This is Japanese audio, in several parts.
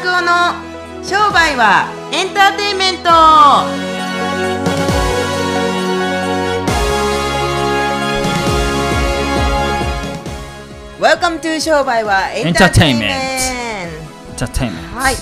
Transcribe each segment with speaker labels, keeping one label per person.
Speaker 1: 拓夫の商売はエンターテインメント。商売はエンターテインメント。はい、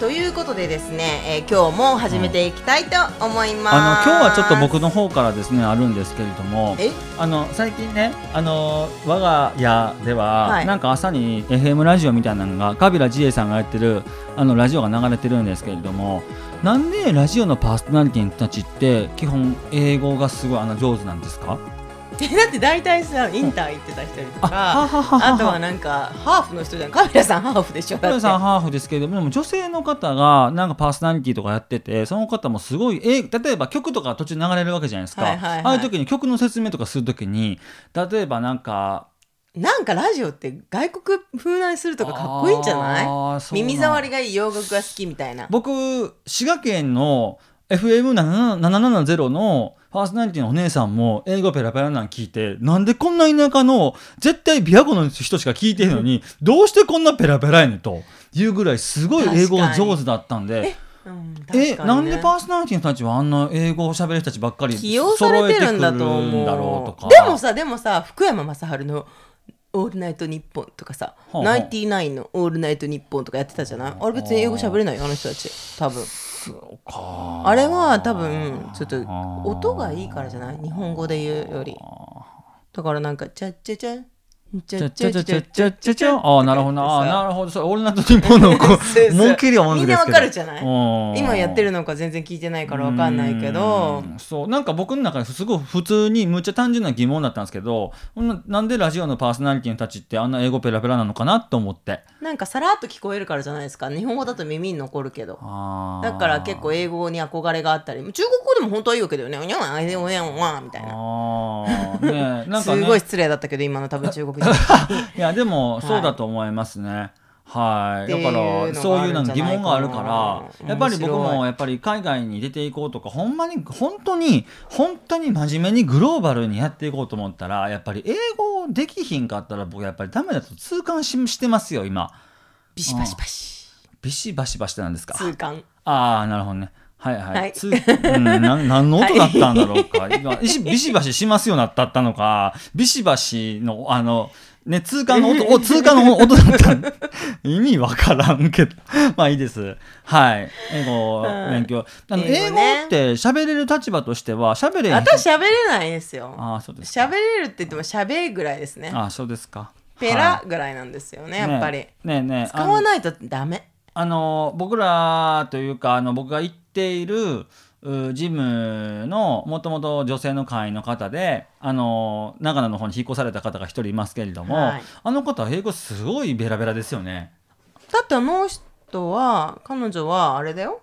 Speaker 1: ということでですね、えー今日も始めていきたいと思います。
Speaker 2: あの今日はちょっと僕の方からですねあるんですけれども
Speaker 1: え？
Speaker 2: あの最近ねあの我が家では、
Speaker 1: はい。
Speaker 2: なんか朝に FM ラジオみたいなのがカビラジエさんがやってるあのラジオが流れてるんですけれどもなんでラジオのパーソナリティたちって基本英語がすごいあの上手なんですか？
Speaker 1: だって大体さインター行ってた人と
Speaker 2: あ
Speaker 1: かあとはなんかハーフの人じゃん。カメラさんハーフでしょ。だって。
Speaker 2: カさんハーフですけれども女性の方がなんかパーソナリティとかやっててその方もすごいえ例えば曲とか途中流れるわけじゃないですか、
Speaker 1: はいはいはい。
Speaker 2: ああいう時に曲の説明とかする時に例えばなんか
Speaker 1: なんかラジオって外国風なにするとかかっこいいんじゃない？耳障りがいい洋楽が好きみたいな。
Speaker 2: 僕滋賀県の FM770 のパーソナリティのお姉さんも英語ペラペラなん聞いてなんでこんな田舎の絶対琵琶湖の人しか聞いてるのにどうしてこんなペラペラやねんというぐらいすごい英語が上手だったんで。
Speaker 1: うんね。
Speaker 2: なんでパーソナリティの人たちはあんな英語を喋る人たちばっかり
Speaker 1: 起用されてるんだと思
Speaker 2: んだろうとか。
Speaker 1: うでもさでもさ福山雅治の「オールナイトニッポン」とかさ「
Speaker 2: はあはあ。
Speaker 1: ナインティナインのオールナイトニッポン」とかやってたじゃない？あれ別に英語喋れないよあの人たち。多分
Speaker 2: そうか。
Speaker 1: あれは多分ちょっと音がいいからじゃない？日本語で言うより。だからなんか「チャッチャチャ
Speaker 2: ちゃちゃちゃちゃちゃ
Speaker 1: チャチャ
Speaker 2: ちゃああなるほど。なあーなるほど。それオールナイトニッポンの
Speaker 1: うそう
Speaker 2: う。思いっきりは文句ですけど。
Speaker 1: みんなわかるじゃない
Speaker 2: うん
Speaker 1: 今やってるのか全然聞いてないからわかんないけど。
Speaker 2: うん。そう。なんか僕の中ですごい普通にむっちゃ単純な疑問だったんですけど。ななんでラジオのパーソナリティたちってあんな英語ペラペラなのかなと思って。
Speaker 1: なんかさらっと聞こえるからじゃないですか。日本語だと耳に残るけど。だから結構英語に憧れがあったり。中国語でも本当はいいわけだよね。おにゃんあいでおにゃんわみたいな。すごい失礼だったけど今の多分中国人。
Speaker 2: いやでもそうだと思いますね。はい、
Speaker 1: っていう
Speaker 2: だからそういうなんか疑問があるからやっぱり僕もやっぱり海外に出ていこうとかほんまに本当に本当に真面目にグローバルにやっていこうと思ったらやっぱり英語できひんかったら僕やっぱりダメだと痛感ししてますよ今。
Speaker 1: ビシバシバシ。
Speaker 2: ビシバシバシってなんですか。
Speaker 1: 痛感。
Speaker 2: ああなるほどねはいはい、
Speaker 1: はい。
Speaker 2: つうん、な 何の音だったんだろうか、今ビシビシバシしますようになったったのか。ビシバシのあのね通過の音お通過の音だった。ん 意味わからんけど。まあいいです。はい。英語
Speaker 1: うん
Speaker 2: 勉強。あの英語
Speaker 1: ね。
Speaker 2: って喋れる立場としては喋れ
Speaker 1: 私喋れないですよ。
Speaker 2: ああそうですか。
Speaker 1: 喋れるって言っても喋るぐらいですね。
Speaker 2: ああそうですか。
Speaker 1: ペ
Speaker 2: は
Speaker 1: ラぐらいなんですよね、
Speaker 2: い。
Speaker 1: やっぱり。
Speaker 2: ねえねえ。ねえ
Speaker 1: 使わないとダメ。
Speaker 2: あの僕らというかあの僕が行っているうジムのもともと女性の会員の方であの長野の方に引っ越された方が一人いますけれども、
Speaker 1: はい
Speaker 2: あの方は英語すごいベラベラですよね。
Speaker 1: だってあの人は彼女はあれだよ。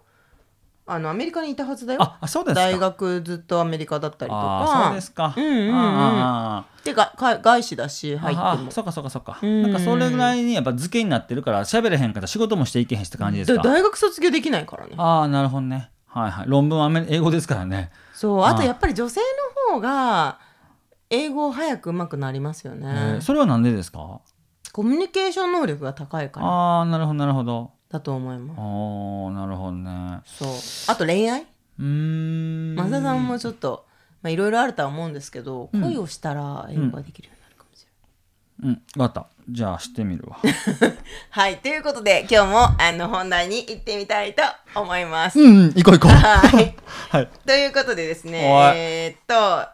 Speaker 1: あのアメリカにいたはずだよ。
Speaker 2: ああそうですか。
Speaker 1: 大学ずっとアメリカだったりと
Speaker 2: あ
Speaker 1: か。
Speaker 2: そうですか。
Speaker 1: うんうんうんてかか外資だし入っても。
Speaker 2: ああそうかそうかそうか。
Speaker 1: うん
Speaker 2: なんかそれぐらいにやっぱ漬けになってるから喋れへんから仕事もしていけへんしって感じですか？
Speaker 1: だ大学卒業できないからね。
Speaker 2: ああなるほどね。はいはい。論文は英語ですからね。
Speaker 1: そうあと
Speaker 2: あ
Speaker 1: やっぱり女性の方が英語早く上手くなりますよ
Speaker 2: え
Speaker 1: ね
Speaker 2: ー、それはなんでですか？
Speaker 1: コミュニケーション能力が高いから
Speaker 2: ああなるほどなるほど。
Speaker 1: だと思います
Speaker 2: おーなるほどね。
Speaker 1: そうあと恋愛？
Speaker 2: うーん。
Speaker 1: 増田さんもちょっとまあいろいろあるとは思うんですけど、
Speaker 2: うん
Speaker 1: 恋をしたら英語ができるようになるかもしれない、
Speaker 2: うん、わかった。じゃあ、してみるわ。
Speaker 1: はいということで今日もあの本題に行ってみたいと思います、
Speaker 2: うん、うん、行こう行こう。
Speaker 1: はい
Speaker 2: はい。
Speaker 1: ということでですねえーっと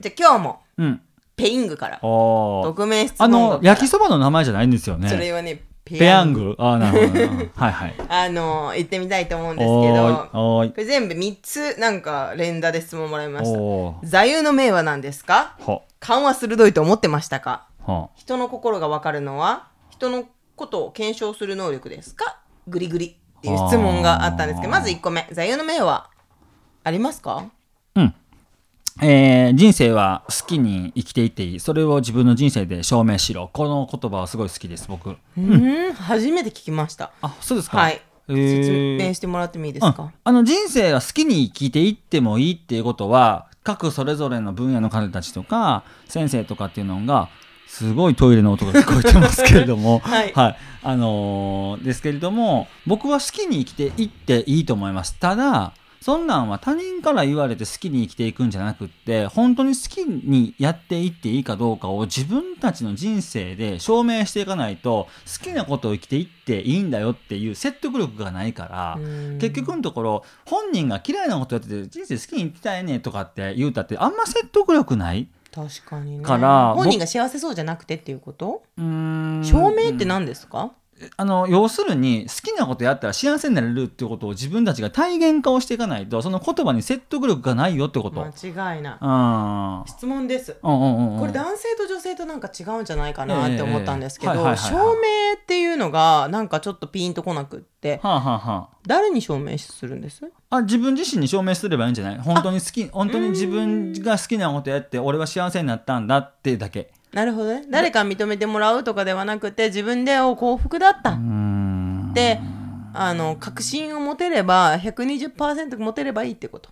Speaker 1: じゃあ今日も
Speaker 2: うん。
Speaker 1: ペイングから匿名質
Speaker 2: あの、
Speaker 1: 問から
Speaker 2: 焼きそばの名前じゃないんですよね。
Speaker 1: それはねペ
Speaker 2: ペヤング。あーなるほどな。はいはい。
Speaker 1: あの行ってみたいと思うんですけどこ。れ全部3つなんか連打で質問もらいました座右の銘は何ですか？
Speaker 2: は、
Speaker 1: 勘は鋭いと思ってましたか？
Speaker 2: は。
Speaker 1: 人の心がわかるのは人のことを検証する能力ですか？グリグリっていう質問があったんですけどまず1個目座右の銘はありますか？
Speaker 2: うん。えー人生は好きに生きていっていい。それを自分の人生で証明しろ。この言葉はすごい好きです、僕。
Speaker 1: うん。初めて聞きました。
Speaker 2: あ、そうですか。
Speaker 1: はい。
Speaker 2: えー。
Speaker 1: 説明してもらってもいいです
Speaker 2: うん
Speaker 1: か、
Speaker 2: あの人生は好きに生きていってもいいっていうことは各それぞれの分野の方たちとか先生とかっていうのがすごいトイレの音が聞こえてますけれども。
Speaker 1: はい。
Speaker 2: はい、あのーですけれども僕は好きに生きていっていいと思います。ただそんなんは他人から言われて好きに生きていくんじゃなくって本当に好きにやっていっていいかどうかを自分たちの人生で証明していかないと好きなことを生きていっていいんだよっていう説得力がないから、
Speaker 1: うん。
Speaker 2: 結局のところ本人が嫌いなことやってて人生好きに生きたいねとかって言うたってあんま説得力ない
Speaker 1: 確かにね。
Speaker 2: から
Speaker 1: 本人が幸せそうじゃなくてっていうこと？証明って何ですか、
Speaker 2: あの要するに好きなことやったら幸せになれるっていうことを自分たちが体現化をしていかないとその言葉に説得力がないよってこと。
Speaker 1: 間違いない。
Speaker 2: うん。
Speaker 1: 質問です。
Speaker 2: うんうんうんうん。
Speaker 1: これ男性と女性となんか違うんじゃないかなって思ったんですけど、証明っていうのがなんかちょっとピンとこなくって。
Speaker 2: はあはあは。
Speaker 1: 誰に証明するんです？
Speaker 2: あ、あ自分自身に証明すればいいんじゃない？本当に好き本当に自分が好きなことやって俺は幸せになったんだってだけ。
Speaker 1: なるほどね。誰か認めてもらうとかではなくて自分でお幸福だった。
Speaker 2: うーん。
Speaker 1: であの確信を持てれば120%持てればいいってこと。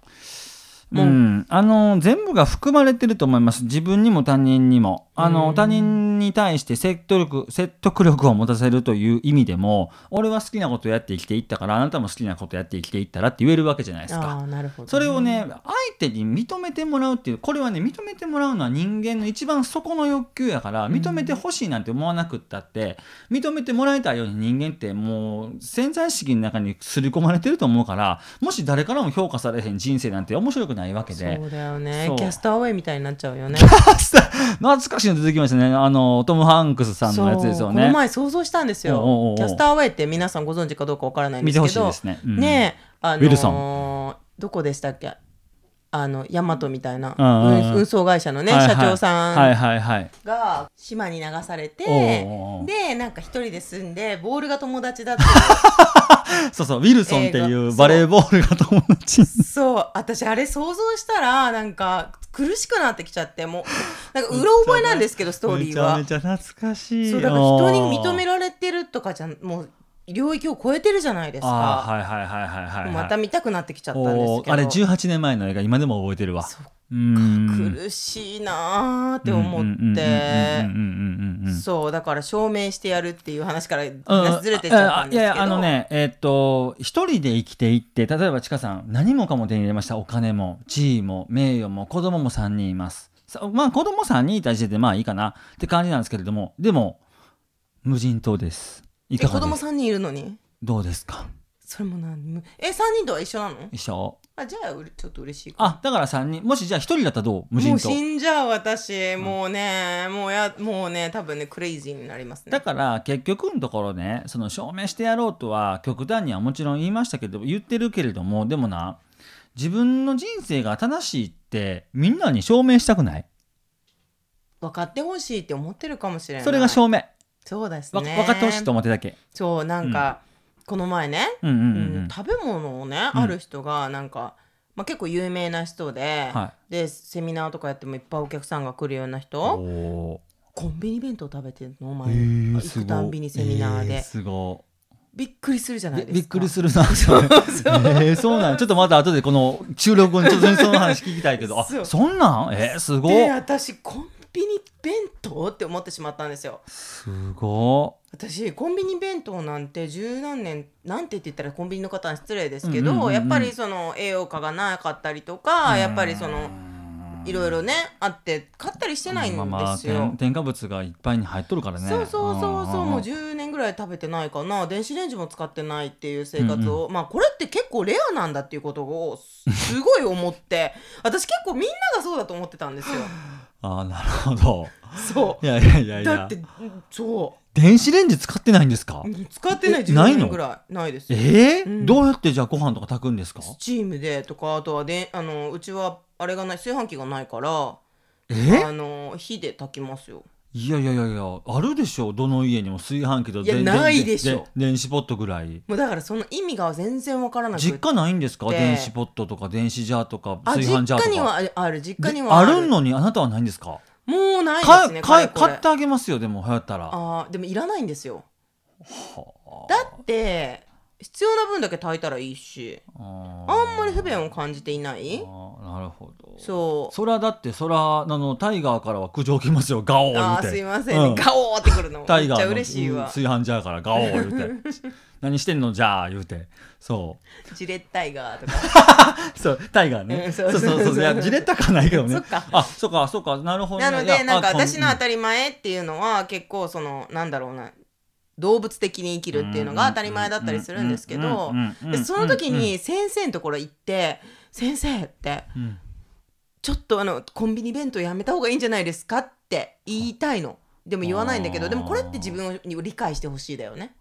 Speaker 1: もう
Speaker 2: うん、あの全部が含まれてると思います。自分にも他人にも。あの他人に対して説得力説得力を持たせるという意味でも俺は好きなことをやって生きていったからあなたも好きなことをやって生きていったらって言えるわけじゃないです
Speaker 1: あ
Speaker 2: か。
Speaker 1: あなるほど、
Speaker 2: それをね相手に認めてもらうっていうこれはね認めてもらうのは人間の一番底の欲求やから認めてほしいなんて思わなくったって認めてもらいたいように人間ってもう潜在意識の中に刷り込まれてると思うからもし誰からも評価されへん人生なんて面白くないわけで。
Speaker 1: そうだよね。キャストアウェイみたいになっちゃうよね。
Speaker 2: 懐かしいの出てきましたね。あのトム・ハンクスさんのやつですよ
Speaker 1: そうこの
Speaker 2: ね
Speaker 1: 前想像したんですよ。
Speaker 2: おうおうおう。
Speaker 1: キャストアウェイって皆さんご存知かどうかわからないんですけど。
Speaker 2: ですね、うん。
Speaker 1: ねえあのーどこでしたっけ？あのヤマトみたいな。運運送会社のね、
Speaker 2: はいはい。
Speaker 1: 社長さん
Speaker 2: はいはいはい。
Speaker 1: が島に流されて、
Speaker 2: おうおうおう。
Speaker 1: でなんか一人で住んでボールが友達だって
Speaker 2: そうそうウィルソンっていうバレーボールが友達
Speaker 1: そう私あれ想像したらなんか苦しくなってきちゃってもうなんかうろ覚えなんですけどストーリーは。
Speaker 2: めちゃめちゃ懐かしい。
Speaker 1: そうだから人に認め
Speaker 2: る
Speaker 1: られてるとかじゃもう領域を超えてるじゃないです
Speaker 2: あ
Speaker 1: か、
Speaker 2: ーはいはいはいはいはいはい。
Speaker 1: また見たくなってきちゃったんですけど。
Speaker 2: あれ18年前の映画今でも覚えてるわ。
Speaker 1: 苦しいなーって思って。そうだから証明してやるっていう話から
Speaker 2: うん
Speaker 1: 話ずれてっちゃったんですけど、
Speaker 2: あいやいやあのねえーっと一人で生きていって例えばちかさん何もかも手に入れましたお金も地位も名誉も子供も3人いますさまあ子供3人いた時点でまあいいかなって感じなんですけれどもでも無人島ですい
Speaker 1: え子供
Speaker 2: か？がです
Speaker 1: 3人いるのに？
Speaker 2: どうですか？
Speaker 1: それも何？むえ3人とは一緒なの？
Speaker 2: 一緒。
Speaker 1: あじゃあちょっと嬉しい
Speaker 2: あだから3人。もしじゃあ1人だったらどう？無
Speaker 1: もう
Speaker 2: 人島
Speaker 1: 死んじゃう私。もうね、もうやもうね多分ねクレイジーになりますね。
Speaker 2: だから結局のところねその証明してやろうとは極端にはもちろん言いましたけど言ってるけれどもでもな自分の人生が正しいってみんなに証明したくない？
Speaker 1: 分かってほしいって思ってるかもしれない。
Speaker 2: それが証明
Speaker 1: そうです
Speaker 2: わ
Speaker 1: ね
Speaker 2: 分かってほしいと思ってだけ？
Speaker 1: そうなんか、この前ね、
Speaker 2: うんうんうん
Speaker 1: う
Speaker 2: うん
Speaker 1: ん食べ物をね、ある人がなんか、まあ、結構有名な人で、
Speaker 2: は
Speaker 1: でセミナーとかやってもいっぱいお客さんが来るような人
Speaker 2: お
Speaker 1: コンビニ弁当食べてるのお
Speaker 2: ー
Speaker 1: 前、
Speaker 2: へー
Speaker 1: 行くたんびにセミナーで、
Speaker 2: えーすご。
Speaker 1: びっくりするじゃないですか。
Speaker 2: いびびっくりするな。それえーそうなん？ちょっとまた後でこの収録後にちょっとその話聞きたいけど。あ
Speaker 1: そ
Speaker 2: んなん？えー、すご。
Speaker 1: で
Speaker 2: い
Speaker 1: 私コンビニ弁当って思ってしまったんですよ。
Speaker 2: すご
Speaker 1: 私コンビニ弁当なんて十何年なんて言ったらコンビニの方は失礼ですけど、
Speaker 2: うんうんうんうん。
Speaker 1: やっぱりその栄養価がなかったりとかやっぱりそのいろいろねあって買ったりしてないん
Speaker 2: まあまあ
Speaker 1: ですよ。
Speaker 2: 添添加物がいっぱいに入っとるからね。
Speaker 1: そうそうそうそうもう
Speaker 2: じ
Speaker 1: 10年ぐらい食べてないかな。電子レンジも使ってないっていう生活を、まあこれって結構レアなんだっていうことをすすごい思って。私結構みんながそうだと思ってたんですよ
Speaker 2: ああなるほど。
Speaker 1: そ
Speaker 2: いやいやいやいうや。
Speaker 1: だってそ
Speaker 2: 電子レンジ使ってないんですか？
Speaker 1: う使ってない10
Speaker 2: えないの？
Speaker 1: 年ぐらいないです。
Speaker 2: えー？
Speaker 1: うん。
Speaker 2: どうやってじゃあご飯とか炊くんですか？
Speaker 1: スチームでとかあとはであのうちはあれがない炊飯器がないから
Speaker 2: え？
Speaker 1: あの火で炊きますよ
Speaker 2: いやいやいやいやあるでしょ。どの家にも炊飯器と
Speaker 1: いや
Speaker 2: で
Speaker 1: ないでしょ。
Speaker 2: 電子ポットぐらい。
Speaker 1: もうだからその意味が全然わからなくて。
Speaker 2: 実家ないんですか？
Speaker 1: で
Speaker 2: 電子ポットとか電子ジャーとか
Speaker 1: あ
Speaker 2: 炊飯ジャーとか。
Speaker 1: 実家にはある。実家に
Speaker 2: で
Speaker 1: はある。
Speaker 2: あるのにあなたはないんですか？
Speaker 1: もうないで
Speaker 2: か
Speaker 1: すね
Speaker 2: 買ってあげますよでも流行ったら。
Speaker 1: あーでもいらないんですよ。
Speaker 2: は
Speaker 1: だって必要な分だけ炊いたらいいし。
Speaker 2: あ
Speaker 1: あんまり不便を感じていない？
Speaker 2: なるほど。
Speaker 1: そう。
Speaker 2: それはだってそれはあのタイガーからは苦情来ますよ。ガオー言
Speaker 1: あーすいません。ね、
Speaker 2: うん。
Speaker 1: ガオーってくるの。めっちゃ
Speaker 2: タイガーの。
Speaker 1: 嬉しいわ。
Speaker 2: うん炊飯ジャーからガオー言うて。何してんの？じゃあ言うて。そう。
Speaker 1: ジレッタイガーとか。
Speaker 2: そうタイガーね、
Speaker 1: うん
Speaker 2: そ
Speaker 1: そうう。そううそう
Speaker 2: そそう。いやじれったかないけどね。
Speaker 1: そっか。
Speaker 2: あそうかそうか。なるほど、ね、
Speaker 1: なの
Speaker 2: いや
Speaker 1: でなんか
Speaker 2: あ
Speaker 1: 私の
Speaker 2: うん
Speaker 1: 当たり前っていうのは結構そのなんだろうな。動物的に生きるっていうのが当たり前だったりするんですけどでその時に先生のところ行って「先生」って
Speaker 2: うん「
Speaker 1: ちょっとあのコンビニ弁当やめた方がいいんじゃないですか?」って言いたいの。でも言わないんだけどでもこれって自分を理解してほしいだよね。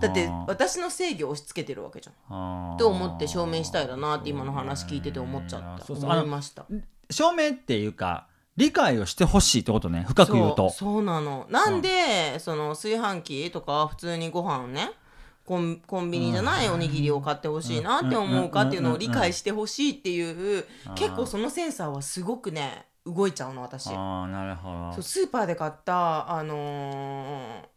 Speaker 1: だって私の正義を押し付けてるわけじゃん。と思って証明したいだなって今の話聞いてて思っちゃった。思いました。
Speaker 2: 証明っていうか理解をしてほしいってことね。深く言うと。
Speaker 1: そうそうなの。なんで、その炊飯器とか普通にご飯ねコンコンビニじゃないおにぎりを買ってほしいなって思うかっていうのを理解してほしいっていう結構そのセンサーはすごくね動いちゃうの私
Speaker 2: ああなるほど
Speaker 1: スーパーで買ったあのー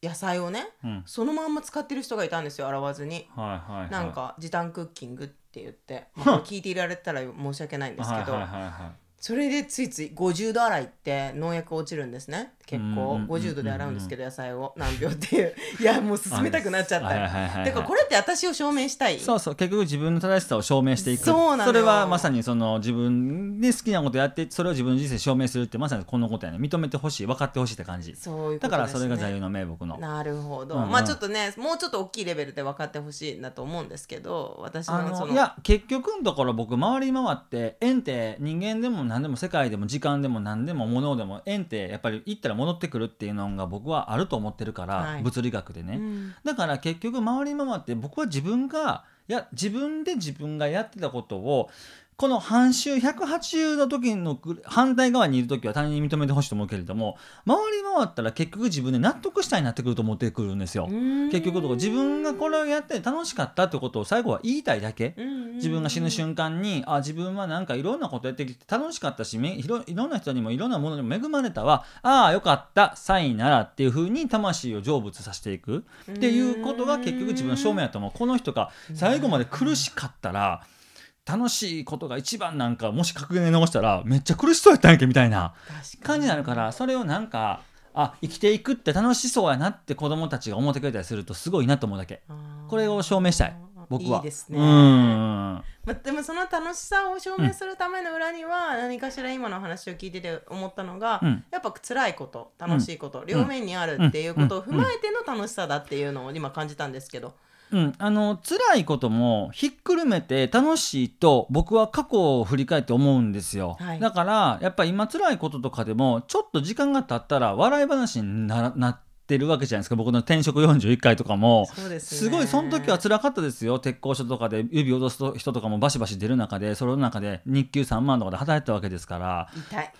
Speaker 1: 野菜をね
Speaker 2: うん。
Speaker 1: そのまん。ま使ってる人がいたん。ですよ洗わずに
Speaker 2: はいはいはい
Speaker 1: なん。か時短クッキングって言って、まあ聞いていられたら申し訳ないん。ですけど、
Speaker 2: はいはいはいはい
Speaker 1: それでついつい50度洗いって農薬落ちるんですね。結構。
Speaker 2: うんうんうんうん
Speaker 1: 50度で洗うんですけど野菜を。何秒っていう。いやもう進めたくなっちゃった。
Speaker 2: はいはいはいはい。
Speaker 1: だからこれって私を証明したい。
Speaker 2: そうそう。結局自分の正しさを証明していく。
Speaker 1: そうなのよ。
Speaker 2: れはまさにその自分で好きなことやってそれを自分の人生で証明するってまさにこのことやね。認めてほしい。分かってほしいって感じ。
Speaker 1: そういうことね、
Speaker 2: だからそれが座右の銘僕の。
Speaker 1: なるほど、
Speaker 2: うんうん。
Speaker 1: まあちょっとねもうちょっと大きいレベルで分かってほしいんだと思うんですけど私
Speaker 2: あ
Speaker 1: のその
Speaker 2: のいや結局のところ僕回り回って縁って人間でも何でも世界でも時間でも何でも物でも縁ってやっぱり行ったら戻ってくるっていうのが僕はあると思ってるから、
Speaker 1: はい。
Speaker 2: 物理学でね、
Speaker 1: うん。
Speaker 2: だから結局回り回って僕は自分がいや自分で自分がやってたことをこの半周180の時のぐ反対側にいる時は他人に認めてほしいと思うけれども回り回ったら結局自分で納得したいになってくると思ってくるんですよ。結局のところ自分がこれをやって楽しかったってことを最後は言いたいだけ。自分が死ぬ瞬間にあ自分はなんかいろんなことやってきて楽しかったしめいろいろんな人にもいろんなものにも恵まれたわ。ああよかった。サインならっていうふうに魂を成仏させていく。っていうことが結局自分の証明やと思う。この人が最後まで苦しかったら楽しいことが一番なんかもし格言で残したらめっちゃ苦しそうやったんやんけみたいな感じになるからそれをなんかあ生きていくって楽しそうやなって子供たちが思ってくれたりするとすごいなと思うだけ。これを証明したい。僕は。い
Speaker 1: いですね。
Speaker 2: うん。
Speaker 1: まあ、でもその楽しさを証明するための裏には何かしら今の話を聞いてて思ったのが、
Speaker 2: うん。
Speaker 1: やっぱ辛いこと楽しいこと、両面にあるっていうことを踏まえての楽しさだっていうのを今感じたんですけど、
Speaker 2: うん、あの辛いこともひっくるめて楽しいと僕は過去を振り返って思うんですよ、
Speaker 1: はい。
Speaker 2: だからやっぱり今辛いこととかでもちょっと時間が経ったら笑い話にななってるわけじゃないですか。僕の転職41回とかも。
Speaker 1: す
Speaker 2: ごいその時は辛かったですよ。鉄工所とかで指を落とす人とかもバシバシ出る中でその中で日給3万とかで働いてたわけですから。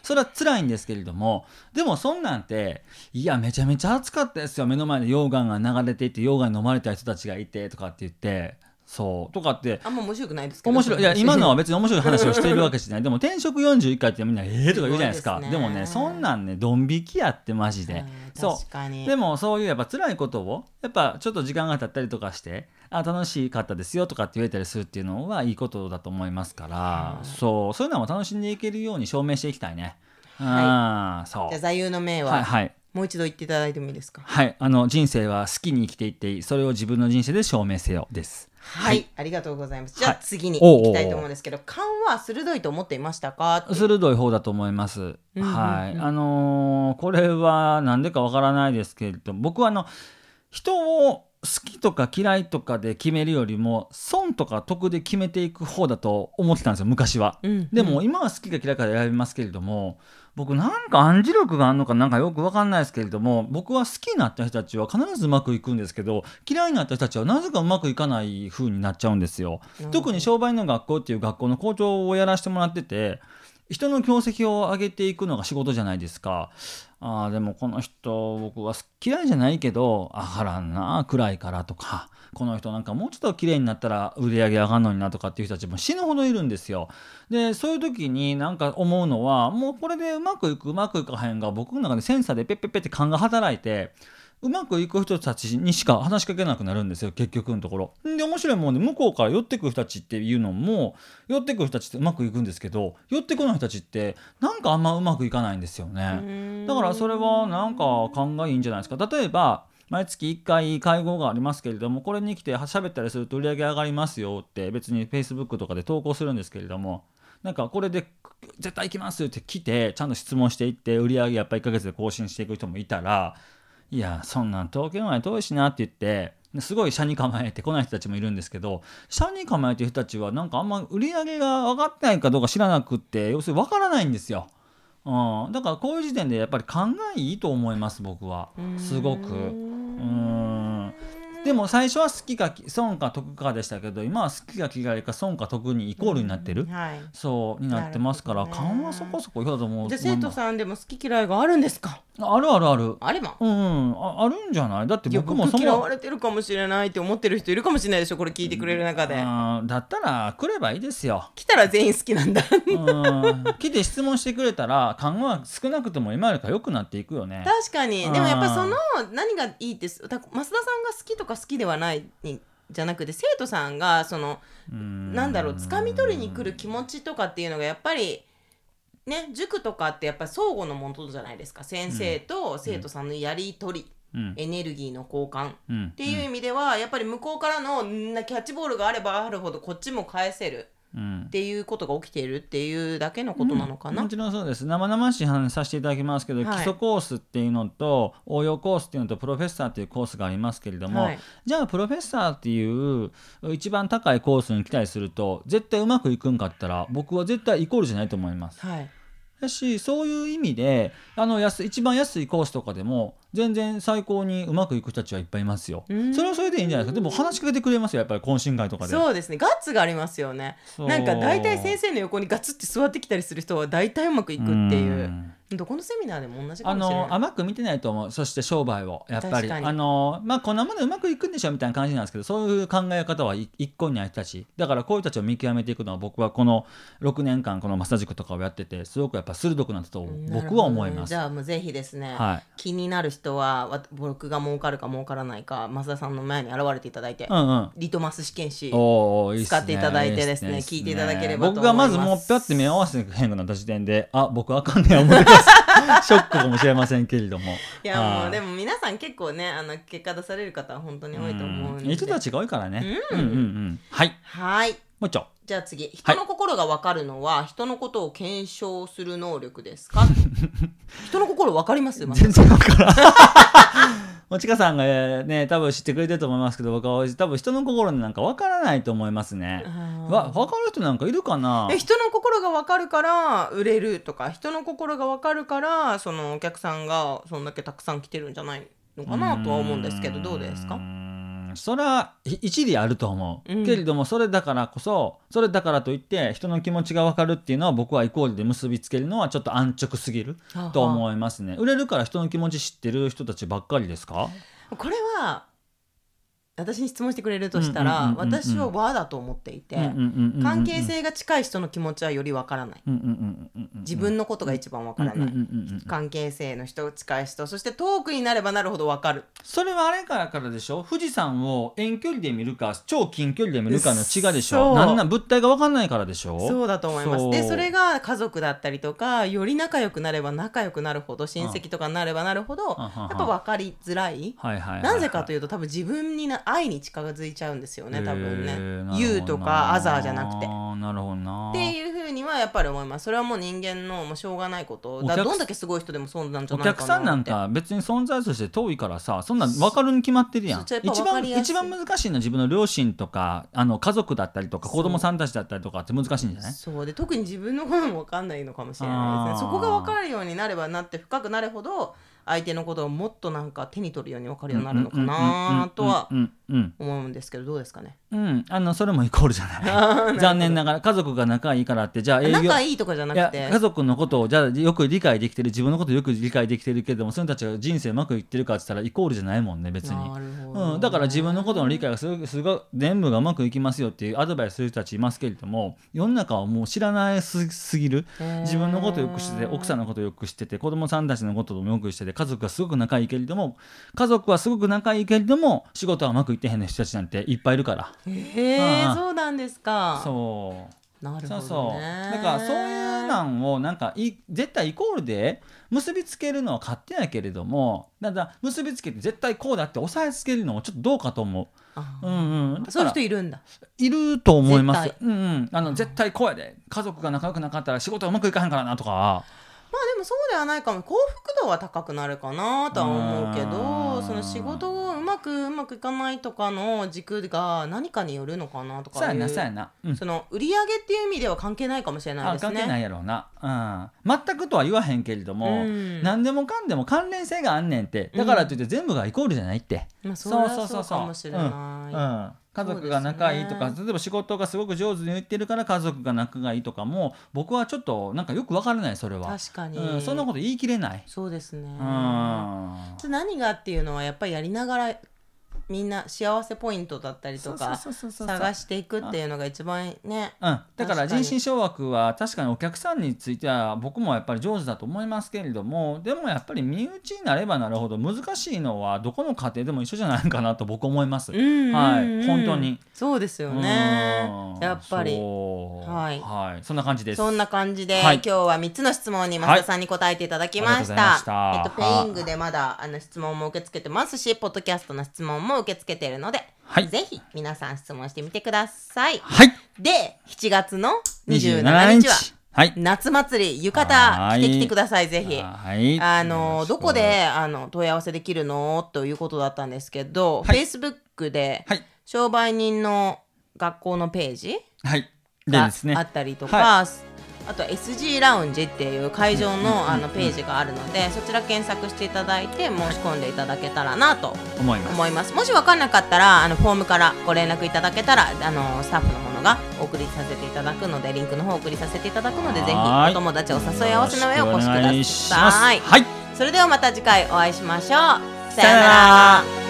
Speaker 2: それは辛いんですけれども。でもそんなんていやめちゃめちゃ暑かったですよ。目の前で溶岩が流れていて溶岩に飲まれた人たちがいてとかって言ってそう。とかって
Speaker 1: あんま面白くないですけど。
Speaker 2: 面白い。いや 今のは別に面白い話をしているわけじゃない。でも転職41回ってみんなええとか言うじゃないですか。
Speaker 1: すごい
Speaker 2: でもねそんなんねドン引きやってマジで。
Speaker 1: はい
Speaker 2: そう。
Speaker 1: 確かに。
Speaker 2: でもそういうやっぱ辛いことをやっぱちょっと時間が経ったりとかしてあ楽しかったですよとかって言えたりするっていうのはいいことだと思いますから、
Speaker 1: はい
Speaker 2: そう。そういうのも楽しんでいけるように証明していきたいね。
Speaker 1: は
Speaker 2: うん。そう。
Speaker 1: じゃあ座右の銘は、
Speaker 2: はいはい
Speaker 1: もう一度言っていただいてもいいですか？
Speaker 2: はい。あの人生は好きに生きていっていい。それを自分の人生で証明せよです。
Speaker 1: はい、ありがとうございます。じゃあ
Speaker 2: はい。
Speaker 1: 次に行きたいと思うんですけど勘は鋭いと思っていましたか？
Speaker 2: 鋭い方だと思います。
Speaker 1: うんうん
Speaker 2: はい、あのーこれは何でかわからないですけれど僕はあの人を好きとか嫌いとかで決めるよりも損とか得で決めていく方だと思ってたんですよ昔は。
Speaker 1: うん。
Speaker 2: でも今は好きか嫌いかで選びますけれども僕なんか暗示力があるのかなんかよくわかんないですけれども僕は好きになった人たちは必ずうまくいくんですけど嫌いになった人たちはなぜかうまくいかない風になっちゃうんですよ。特に商売の学校っていう学校の校長をやらせてもらってて人の業績を上げていくのが仕事じゃないですか。あーでもこの人僕は嫌いじゃないけど上がらんな暗いからとかこの人なんかもうちょっと綺麗になったら売り上げ上がるのになとかっていう人たちも死ぬほどいるんですよ。でそういう時になんか思うのはもうこれでうまくいくうまくいかへんが僕の中でセンサーでペッペッペッって勘が働いてうまくいく人たちにしか話しかけなくなるんですよ結局のところ。で面白いもんで向こうから寄ってくる人たちっていうのも寄ってくる人たちってうまくいくんですけど寄ってこない人たちってなんかあんまうまくいかないんですよね。だからそれはなんか考えいいんじゃないですか。例えば毎月1回会合がありますけれどもこれに来て喋ったりすると売り上げ上がりますよって別に Facebook とかで投稿するんですけれどもなんかこれで絶対行きますって来てちゃんと質問していって売り上げやっぱ1ヶ月で更新していく人もいたらいやそんなん東京まで遠いしなって言ってすごい社に構えてこない人たちもいるんですけど社に構えてる人たちはなんかあんま売り上げが上がってないかどうか知らなくって要するに分からないんですよ。うん、だからこういう時点でやっぱり考えいいと思います僕はすごく。うん。でも最初は好きか損か得かでしたけど今は好きか嫌いか損か得にイコールになってる、
Speaker 1: はい。
Speaker 2: そうになってますから、
Speaker 1: ね。
Speaker 2: 勘はそこそこ嫌だと思う
Speaker 1: じゃあ生徒さんでも好き嫌いがあるんですか？
Speaker 2: あるあるある。
Speaker 1: あれば。
Speaker 2: うんうん。ああるんじゃない？だって僕もその
Speaker 1: 僕嫌われてるかもしれないって思ってる人いるかもしれないでしょこれ聞いてくれる中で。
Speaker 2: だったら来ればいいですよ。
Speaker 1: 来たら全員好きなんだ。
Speaker 2: うん。来て質問してくれたら勘は少なくとも今よりか良くなっていくよね。
Speaker 1: 確かに。
Speaker 2: うん
Speaker 1: でもやっぱその何がいいって増田さんが好きとか好きではないにじゃなくて生徒さんがそのなんだろう掴み取りに来る気持ちとかっていうのがやっぱりね塾とかってやっぱり相互のものじゃないですか先生と生徒さんのやり取り、
Speaker 2: うん
Speaker 1: エネルギーの交換っていう意味では、やっぱり向こうからのキャッチボールがあればあるほどこっちも返せるっていうことが起きているっていうだけのことなのかな。
Speaker 2: もちろんそうです。生々しい話させていただきますけど、
Speaker 1: はい。
Speaker 2: 基礎コースっていうのと応用コースっていうのとプロフェッサーっていうコースがありますけれども、
Speaker 1: はい。
Speaker 2: じゃあプロフェッサーっていう一番高いコースに来たりすると絶対うまくいくんかったら僕は絶対イコールじゃないと思います。
Speaker 1: はい
Speaker 2: だしそういう意味であの安一番安いコースとかでも全然最高にうまくいく人たちはいっぱいいますよ。
Speaker 1: うん。
Speaker 2: それはそれでいいんじゃないですか。でも話しかけてくれますよやっぱり懇親会とかで。
Speaker 1: そうですね。ガッツがありますよね。なんか大体先生の横にガツって座ってきたりする人は大体うまくいくっていう。
Speaker 2: うん
Speaker 1: どこのセミナーでも同じか
Speaker 2: あ
Speaker 1: もしれない。
Speaker 2: の甘く見てないと思う。そして商売をやっぱり。あのまあこんなものうまくいくんでしょみたいな感じなんですけどそういう考え方はい一個にない人たちだからこういう人たちを見極めていくのは僕はこの6年間このマッサージ塾とかをやっててすごくやっぱ鋭くなったと僕は思います。
Speaker 1: じゃあもうぜひですね、
Speaker 2: はい。
Speaker 1: 気になる人はわ僕が儲かるか儲からないか増田さんの前に現れていただいて、
Speaker 2: うんうん。
Speaker 1: リトマス試験紙使っていただいてですね
Speaker 2: いっす
Speaker 1: 聞いていただければ
Speaker 2: 僕がまずもうぴゃって目合わせへんくなった時点であ僕あかんねや思って ショックかもしれませんけれども。
Speaker 1: いやも
Speaker 2: はい。
Speaker 1: うでも皆さん結構ねあの結果出される方は本当に多いと思うんで。
Speaker 2: 人たちが多いからね、
Speaker 1: うん。
Speaker 2: うんうんうん。はい。
Speaker 1: はい。
Speaker 2: もう一丁。
Speaker 1: じゃあ次。人の心が分かるのは、人のことを検証する能力ですか？人の心分かります？
Speaker 2: 全然わからんもちかさんがね多分知ってくれてると思いますけど僕は多分人の心になんかわからないと思いますね。わ分かる人なんかいるかな？
Speaker 1: え人の心が分かるから売れるとか人の心が分かるからそのお客さんがそんだけたくさん来てるんじゃないのかなとは思うんですけどどうですか？
Speaker 2: それはい一理あると思う、
Speaker 1: うん。
Speaker 2: けれどもそれだからこそそれだからといって人の気持ちが分かるっていうのは僕はイコールで結びつけるのはちょっと安直すぎると思いますね。売れるから人の気持ち知ってる人たちばっかりですか？
Speaker 1: これは私に質問してくれるとしたら、
Speaker 2: うんうんうんうんうん
Speaker 1: 私は和だと思っていて、
Speaker 2: うんうんうんうんうん
Speaker 1: 関係性が近い人の気持ちはより分からない。自分のことが一番分からない、関係性の人近い人そして遠くになればなるほど分かる。
Speaker 2: それはあれからからでしょ？富士山を遠距離で見るか超近距離で見るかの違いでしょ？なんなん物体が分かんないからでしょ？
Speaker 1: そうだと思います。でそれが家族だったりとかより仲良くなれば仲良くなるほど親戚とかになればなるほど、
Speaker 2: ん
Speaker 1: やっぱ分かりづらい、
Speaker 2: はいはいはいはい。
Speaker 1: なぜかというと多分自分にな愛に近づいちゃうんですよね多分ね。You とか Other じゃなくて。
Speaker 2: なるほどな。
Speaker 1: っていうふうにはやっぱり思います。それはもう人間のもうしょうがないこと。だどんだけすごい人でもそうなんじゃ
Speaker 2: お
Speaker 1: ないかなって。
Speaker 2: 客さんなんか別に存在として遠いからさそんなん分かるに決まってるやん。一番一番難しいのは自分の両親とかあの家族だったりとか子供さんたちだったりとかって難しいんじゃない？
Speaker 1: そう。で特に自分のことも分かんないのかもしれないですね。そこが分かるようになればなって深くなるほど相手のことをもっとなんか手に取るように分かるようになるのかなとは 思うんですけどどうですかね？
Speaker 2: うん、あのそれもイコールじゃない。残念ながら家族が仲いいからってじゃあ営業
Speaker 1: 仲いいとかじゃないく
Speaker 2: や
Speaker 1: て
Speaker 2: 家族のことをじゃあよく理解できてる自分のことをよく理解できてるけどもその人たちが人生うまくいってるかって言ったらイコールじゃないもんね別に。
Speaker 1: なるほど。
Speaker 2: うん、だから自分のことの理解がすごくすごい全部がうまくいきますよっていうアドバイスする人たちいますけれども世の中はもう知らないすすぎる。自分のことをよく知ってて奥さんのことをよく知ってて子供さんたちのこともよく知ってて家族がすごく仲いいけれども家族はすごく仲いいけれども仕事はうまくいってへん人たちなんていっぱいいるから。
Speaker 1: へえそうなんですか。
Speaker 2: そう。
Speaker 1: なるほどね。
Speaker 2: そうそう。だからそういうなんをなんかい絶対イコールで結びつけるのは勝手やけれどもだから結びつけて絶対こうだって押さえつけるのもちょっとどうかと思う。
Speaker 1: あ
Speaker 2: うんうん、
Speaker 1: そういう人いるんだ。
Speaker 2: いると思います。
Speaker 1: 絶。
Speaker 2: うんうん、あの絶対こうやで。家族が仲良くなかったら仕事がうまくいかへんからなとか。
Speaker 1: まあでもそうではないかも。幸福度は高くなるかなとは思うけ
Speaker 2: う
Speaker 1: ど
Speaker 2: ん。
Speaker 1: その仕事をうまくうまくいかないとかの軸が何かによるのかなとか
Speaker 2: そうやなそうやな。うん。
Speaker 1: その売り上げっていう意味では関係ないかもしれないですね。
Speaker 2: あ関係ないやろうな、うん、全くとは言わへんけれども、
Speaker 1: うん。
Speaker 2: 何でもかんでも関連性があんねんって。だからといって全部がイコールじゃないって、
Speaker 1: まあ、それはそうかもしれない。
Speaker 2: うん。うん家族が仲いいとか、
Speaker 1: そうです
Speaker 2: 例えば仕事がすごく上手に言ってるから家族が仲がいいとかも僕はちょっとなんかよくわからないそれは。
Speaker 1: 確かに、
Speaker 2: うん、そんなこと言い切れない、
Speaker 1: そうですね。
Speaker 2: うん。
Speaker 1: 何がっていうのはやっぱりやりながらみんな幸せポイントだったりとか探していくっていうのが一番ね
Speaker 2: うん、だから人心掌握は確かにお客さんについては僕もやっぱり上手だと思いますけれどもでもやっぱり身内になればなるほど難しいのはどこの家庭でも一緒じゃないかなと僕思います。
Speaker 1: うんうんうん
Speaker 2: はい。本当に。
Speaker 1: そうですよね。
Speaker 2: うん。
Speaker 1: やっぱり。はい。
Speaker 2: はい、そんな感じです。
Speaker 1: そんな感じで、
Speaker 2: はい。
Speaker 1: 今日は3つの質問に増田さんに答えていただきました。
Speaker 2: はい
Speaker 1: えっと、ペイングでまだあの質問も受け付けてますし、ポッドキャストの質問も受け付けているので、
Speaker 2: はい
Speaker 1: ぜひ皆さん質問してみてください。
Speaker 2: はい、
Speaker 1: で、7月の27
Speaker 2: 27
Speaker 1: 日は、
Speaker 2: 日。はい。
Speaker 1: 夏祭り、浴衣
Speaker 2: はい
Speaker 1: 着てきてください、ぜひ。
Speaker 2: はい。
Speaker 1: あのどこであの問い合わせできるの？ということだったんですけど、
Speaker 2: はい
Speaker 1: Facebook で
Speaker 2: はい。
Speaker 1: 商売人の学校のページ
Speaker 2: はい。で
Speaker 1: が
Speaker 2: ですね。
Speaker 1: あったりとか、
Speaker 2: は
Speaker 1: あとは SG ラウンジっていう会場の,、あのページがあるので、そちら検索していただいて申し込んでいただけたらなと
Speaker 2: 思います。
Speaker 1: 思います。もし分かんなかったらあのフォームからご連絡いただけたらあのスタッフのものがお送りさせていただくのでリンクの方をお送りさせていただくのでぜひ
Speaker 2: はい。
Speaker 1: お友達を誘い合わせの上お越しください
Speaker 2: はい。
Speaker 1: それではまた次回お会いしましょう。さ
Speaker 2: さよなら